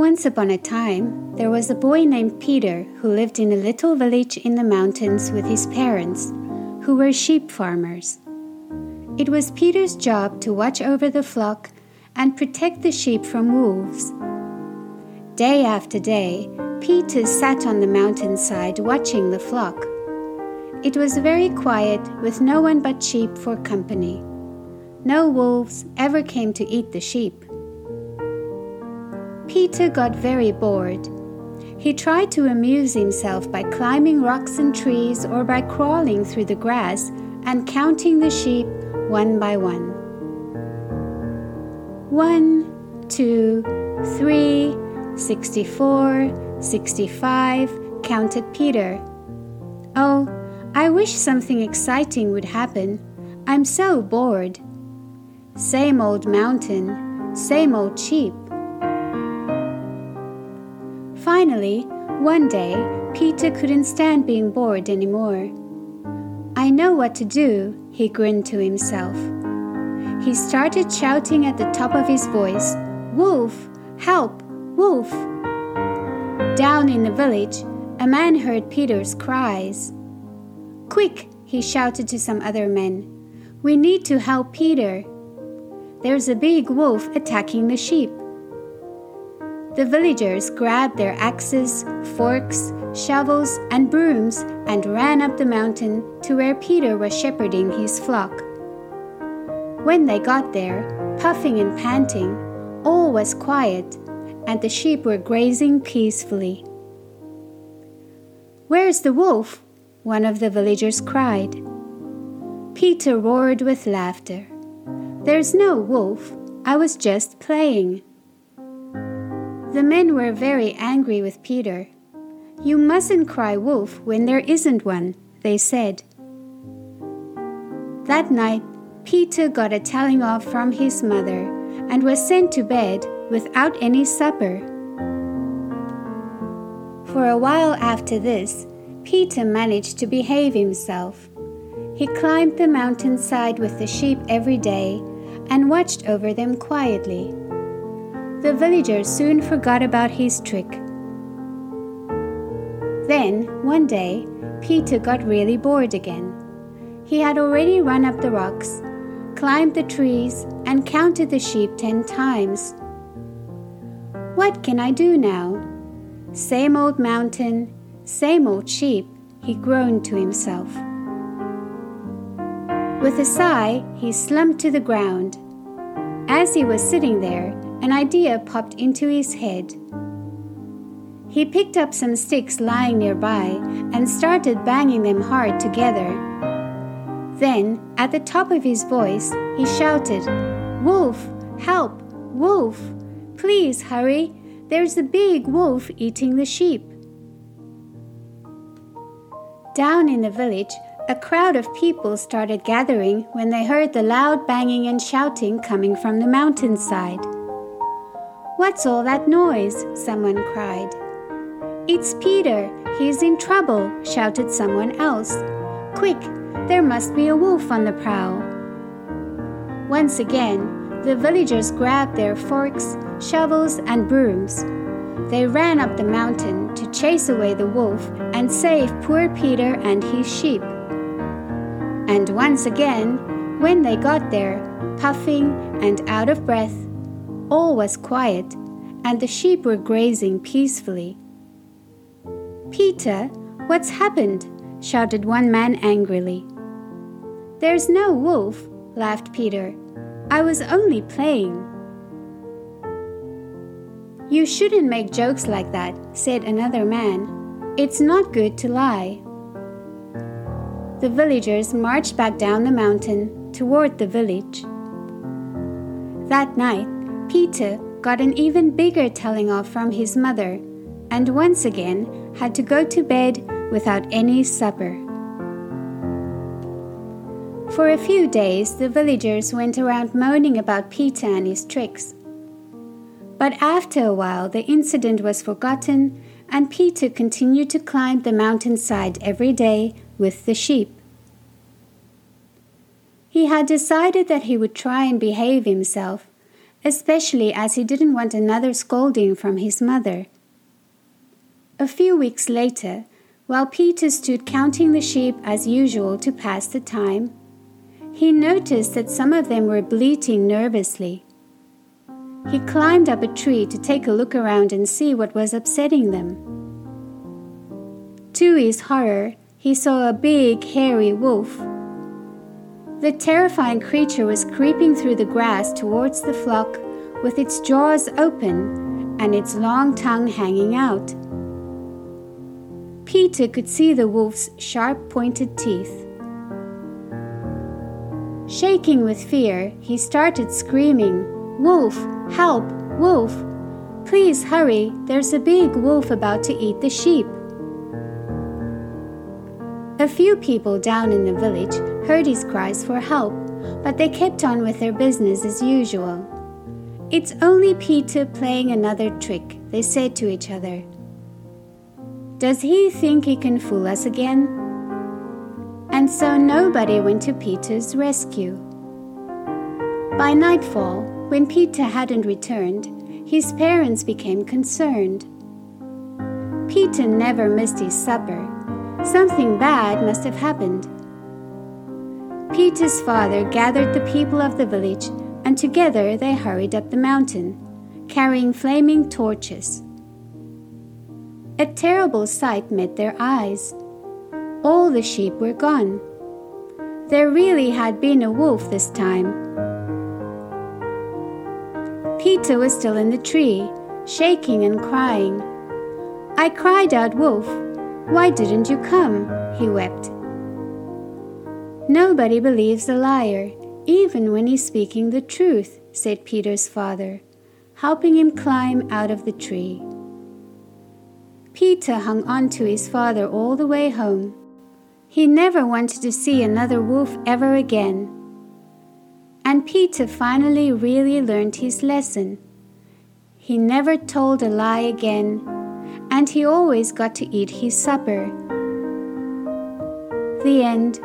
Once upon a time, there was a boy named Peter who lived in a little village in the mountains with his parents, who were sheep farmers. It was Peter's job to watch over the flock and protect the sheep from wolves. Day after day, Peter sat on the mountainside watching the flock. It was very quiet, with no one but sheep for company. No wolves ever came to eat the sheep. Peter got very bored. He tried to amuse himself by climbing rocks and trees or by crawling through the grass and counting the sheep one by one. One, two, three, sixty-four, sixty-five, counted Peter. Oh, I wish something exciting would happen. I'm so bored. Same old mountain, same old sheep. Finally, one day, Peter couldn't stand being bored anymore. I know what to do, he grinned to himself. He started shouting at the top of his voice, Wolf! Help! Wolf! Down in the village, a man heard Peter's cries. Quick! he shouted to some other men. We need to help Peter. There's a big wolf attacking the sheep. The villagers grabbed their axes, forks, shovels, and brooms and ran up the mountain to where Peter was shepherding his flock. When they got there, puffing and panting, all was quiet, and the sheep were grazing peacefully. Where's the wolf? one of the villagers cried. Peter roared with laughter. There's no wolf. I was just playing. The men were very angry with Peter. You mustn't cry wolf when there isn't one, they said. That night, Peter got a telling off from his mother and was sent to bed without any supper. For a while after this, Peter managed to behave himself. He climbed the mountainside with the sheep every day and watched over them quietly. The villagers soon forgot about his trick. Then, one day, Peter got really bored again. He had already run up the rocks, climbed the trees, and counted the sheep ten times. What can I do now? Same old mountain, same old sheep, he groaned to himself. With a sigh, he slumped to the ground. As he was sitting there, an idea popped into his head. He picked up some sticks lying nearby and started banging them hard together. Then, at the top of his voice, he shouted, Wolf! Help! Wolf! Please hurry! There's a big wolf eating the sheep. Down in the village, a crowd of people started gathering when they heard the loud banging and shouting coming from the mountainside. What's all that noise? someone cried. It's Peter. He's in trouble, shouted someone else. Quick, there must be a wolf on the prowl. Once again, the villagers grabbed their forks, shovels, and brooms. They ran up the mountain to chase away the wolf and save poor Peter and his sheep. And once again, when they got there, puffing and out of breath, all was quiet, and the sheep were grazing peacefully. Peter, what's happened? shouted one man angrily. There's no wolf, laughed Peter. I was only playing. You shouldn't make jokes like that, said another man. It's not good to lie. The villagers marched back down the mountain toward the village. That night, Peter got an even bigger telling off from his mother and once again had to go to bed without any supper. For a few days, the villagers went around moaning about Peter and his tricks. But after a while, the incident was forgotten, and Peter continued to climb the mountainside every day with the sheep. He had decided that he would try and behave himself especially as he didn't want another scolding from his mother. A few weeks later, while Peter stood counting the sheep as usual to pass the time, he noticed that some of them were bleating nervously. He climbed up a tree to take a look around and see what was upsetting them. To his horror, he saw a big, hairy wolf. The terrifying creature was creeping through the grass towards the flock with its jaws open and its long tongue hanging out. Peter could see the wolf's sharp pointed teeth. Shaking with fear, he started screaming, Wolf! Help! Wolf! Please hurry, there's a big wolf about to eat the sheep. A few people down in the village heard his cries for help, but they kept on with their business as usual. It's only Peter playing another trick, they said to each other. Does he think he can fool us again? and so nobody went to Peter's rescue. By nightfall, when Peter hadn't returned, his parents became concerned. Peter never missed his supper. Something bad must have happened. Peter's father gathered the people of the village, and together they hurried up the mountain, carrying flaming torches. A terrible sight met their eyes all the sheep were gone. There really had been a wolf this time. Peter was still in the tree, shaking and crying. I cried out, Wolf, why didn't you come? he wept. Nobody believes a liar, even when he's speaking the truth, said Peter's father, helping him climb out of the tree. Peter hung on to his father all the way home. He never wanted to see another wolf ever again. And Peter finally really learned his lesson. He never told a lie again, and he always got to eat his supper. The end.